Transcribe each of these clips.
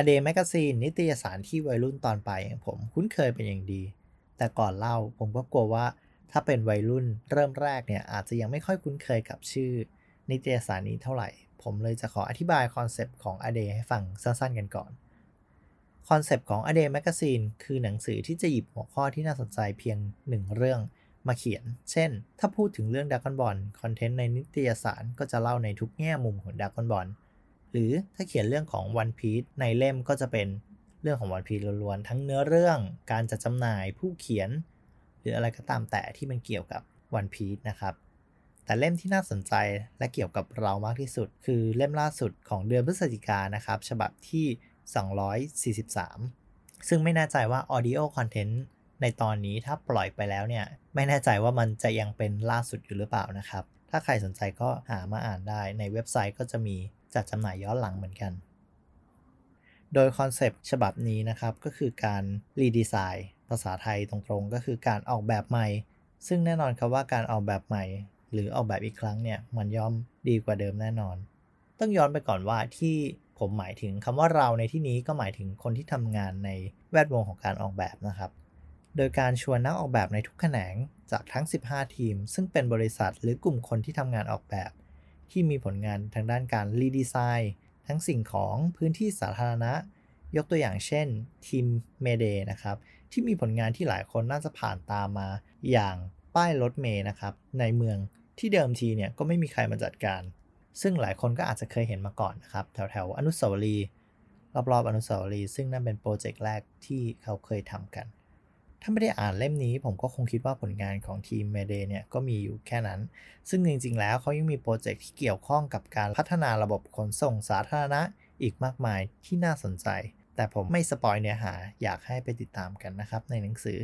A Day Magazine นิตยสารที่วัยรุ่นตอนปลายอย่างผมคุ้นเคยเป็นอย่างดี แต่ก่อนเล่าผมก็กลัวว่าถ้าเป็นวัยรุ่นเริ่มแรกเนี่ยอาจจะยังไม่ค่อยคุ้นเคยกับชื่อ นิตยสารนี้เท่าไหร่ ผมเลยจะขออธิบาย concept ของ A Day ให้ฟังสั้นๆกันก่อน concept ของ A Day Magazine คือหนังสือที่จะหยิบหัวข้อที่น่าสนใจเพียงหนึ่งเรื่องมาเขียน เช่น ถ้าพูดถึงเรื่องดราก้อนบอล content ในนิตยสารก็จะเล่าในทุกแง่มุมของดราก้อนบอล หรือถ้าเขียนเรื่องของ One Piece ในเล่มก็จะเป็นเรื่องของ One Piece ล้วนๆทั้งเนื้อเรื่องการจัดจำหน่ายผู้เขียน หรืออะไรก็ตามแต่ที่มันเกี่ยวกับ One Piece นะครับ แต่เล่มที่น่าสนใจและเกี่ยวกับเรามากที่สุด คือเล่มล่าสุดของเดือนพฤศจิกานนะครับ ฉบับที่ 243 ซึ่งไม่แน่ใจว่า Audio Content ในตอนนี้ถ้าปล่อยไปแล้วเนี่ย ไม่แน่ใจว่ามันจะยังเป็นล่าสุดอยู่หรือเปล่านะครับ ถ้าใครสนใจก็หามาอ่านได้ในเว็บไซต์ก็จะมี จัดจำหน่ายย้อนหลังเหมือนกัน โดย concept ฉบับนี้นะครับก็คือการ redesign ภาษาไทยตรงๆ ก็คือการออกแบบใหม่ ซึ่งแน่นอนครับว่าการออกแบบใหม่ หรือออกแบบอีกครั้งเนี่ยมันย่อมดีกว่าเดิมแน่นอน ต้องย้อนไปก่อนว่าที่ผมหมายถึงคำว่าเราในที่นี้ก็หมายถึงคนที่ทำงานในแวดวงของการออกแบบนะครับ โดยการชวนนักออกแบบในทุกแขนงจากทั้ง 15 ทีม ซึ่งเป็นบริษัทหรือกลุ่มคนที่ทำงานออกแบบ ที่มีผลงานทางด้านการ redesign ทั้งสิ่งของพื้นที่สาธารณะ ยกตัวอย่างเช่นทีม Mayday นะครับ ที่มีผลงานที่หลายคนน่าจะผ่านตามาอย่างป้ายรถเมย์นะครับ ในเมืองที่เดิมทีเนี่ยก็ไม่มีใครมาจัดการ ซึ่งหลายคนก็อาจจะเคยเห็นมาก่อนนะครับ แถวแถวอนุสาวรีย์รอบๆอนุสาวรีย์ซึ่งนั่นเป็น project แรกที่เขาเคยทำกัน ถ้าไม่ได้อ่านเล่มนี้ผมก็คงคิดว่าผลงานของทีม Mayday เนี่ยก็มีอยู่แค่นั้น ซึ่งจริงๆ แล้วเขายังมี project ที่เกี่ยวข้องกับการพัฒนาระบบขนส่งสาธารณะอีกมากมายที่น่าสนใจ แต่ผมไม่ spoil เนื้อหาอยากให้ไปติดตามกันนะครับในหนังสือ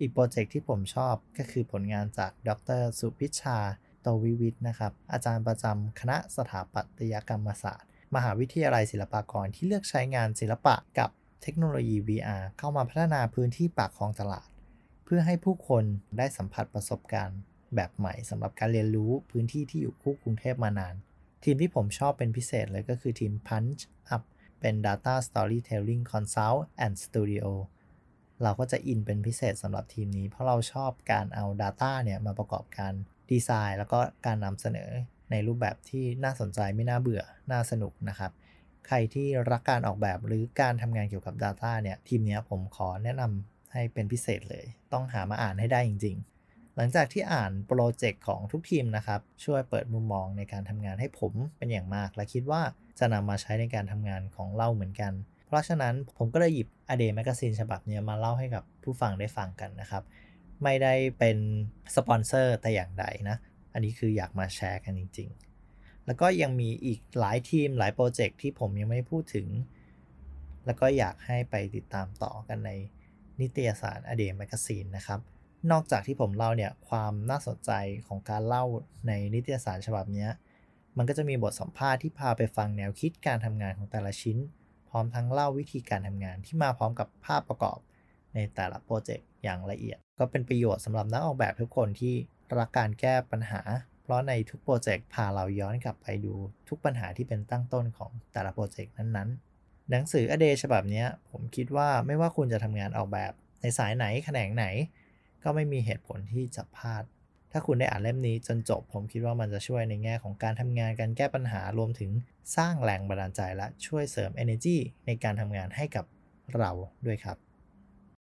อีก project ที่ผมชอบก็คือผลงานจากดรสุพิชาโตวิวิชญ์นะครับ อาจารย์ประจำคณะสถาปัตยกรรมศาสตร์ มหาวิทยาลัยศิลปากรที่เลือกใช้งานศิลปะกับ เทคโนโลยี VR เข้ามาพัฒนาพื้นที่ปากคลองตลาด เพื่อให้ผู้คนได้สัมผัสประสบการณ์ แบบใหม่สำหรับการเรียนรู้พื้นที่ที่อยู่คู่กรุงเทพมานาน ทีมที่ผมชอบเป็นพิเศษเลยก็คือทีม Punch Up เป็น Data Storytelling Consult and Studio เราก็จะอินเป็นพิเศษสำหรับทีมนี้ เพราะเราชอบการเอา Data เนี่ยมาประกอบการดีไซน์ แล้วก็การนำเสนอในรูปแบบที่น่าสนใจไม่น่าเบื่อ น่าสนุกนะครับ ใครที่รักการออกแบบหรือการทำงานเกี่ยวกับ Data เนี่ยทีมนี้ผมขอแนะนำให้เป็นพิเศษเลย ต้องหามาอ่านให้ได้จริง ๆ หลังจากที่อ่าน project ของทุกทีมนะครับ ช่วยเปิดมุมมองในการทำงานให้ผมเป็นอย่างมาก และคิดว่าจะนำมาใช้ในการทำงานของเราเหมือนกัน เพราะฉะนั้นผมก็เลยหยิบ A Day Magazine ฉบับนี้มาเล่าให้กับผู้ฟังได้ฟังกันนะครับไม่ได้เป็นสปอนเซอร์แต่อย่างใดนะ อันนี้คืออยากมาแชร์กันจริง ๆ แล้วก็ยังมีอีกหลายทีมหลาย project ที่ผมยังไม่พูดถึง แล้วก็อยากให้ไปติดตามต่อกันในนิตยสาร A Day Magazine นะครับ นอกจากที่ผมเล่าเนี่ยความน่าสนใจของการเล่าในนิตยสารฉบับนี้ มันก็จะมีบทสัมภาษณ์ที่พาไปฟังแนวคิดการทำงานของแต่ละชิ้น พร้อมทั้งเล่าวิธีการทำงานที่มาพร้อมกับภาพประกอบในแต่ละ project อย่างละเอียด ก็เป็นประโยชน์สำหรับนักออกแบบทุกคนที่รักการแก้ปัญหา เพราะในทุกโปรเจกต์พาเราย้อนกลับไปดูทุกปัญหาที่เป็นตั้งต้นของแต่ละโปรเจกต์นั้นๆ หนังสืออเดฉบับนี้ผมคิดว่าไม่ว่าคุณจะทำงานออกแบบในสายไหนแขนงไหน ก็ไม่มีเหตุผลที่จะพลาด ถ้าคุณได้อ่านเล่มนี้จนจบ ผมคิดว่ามันจะช่วยในแง่ของการทำงานการแก้ปัญหารวมถึงสร้างแรงบันดาลใจและช่วยเสริม energy ในการทำงานให้กับเราด้วยครับ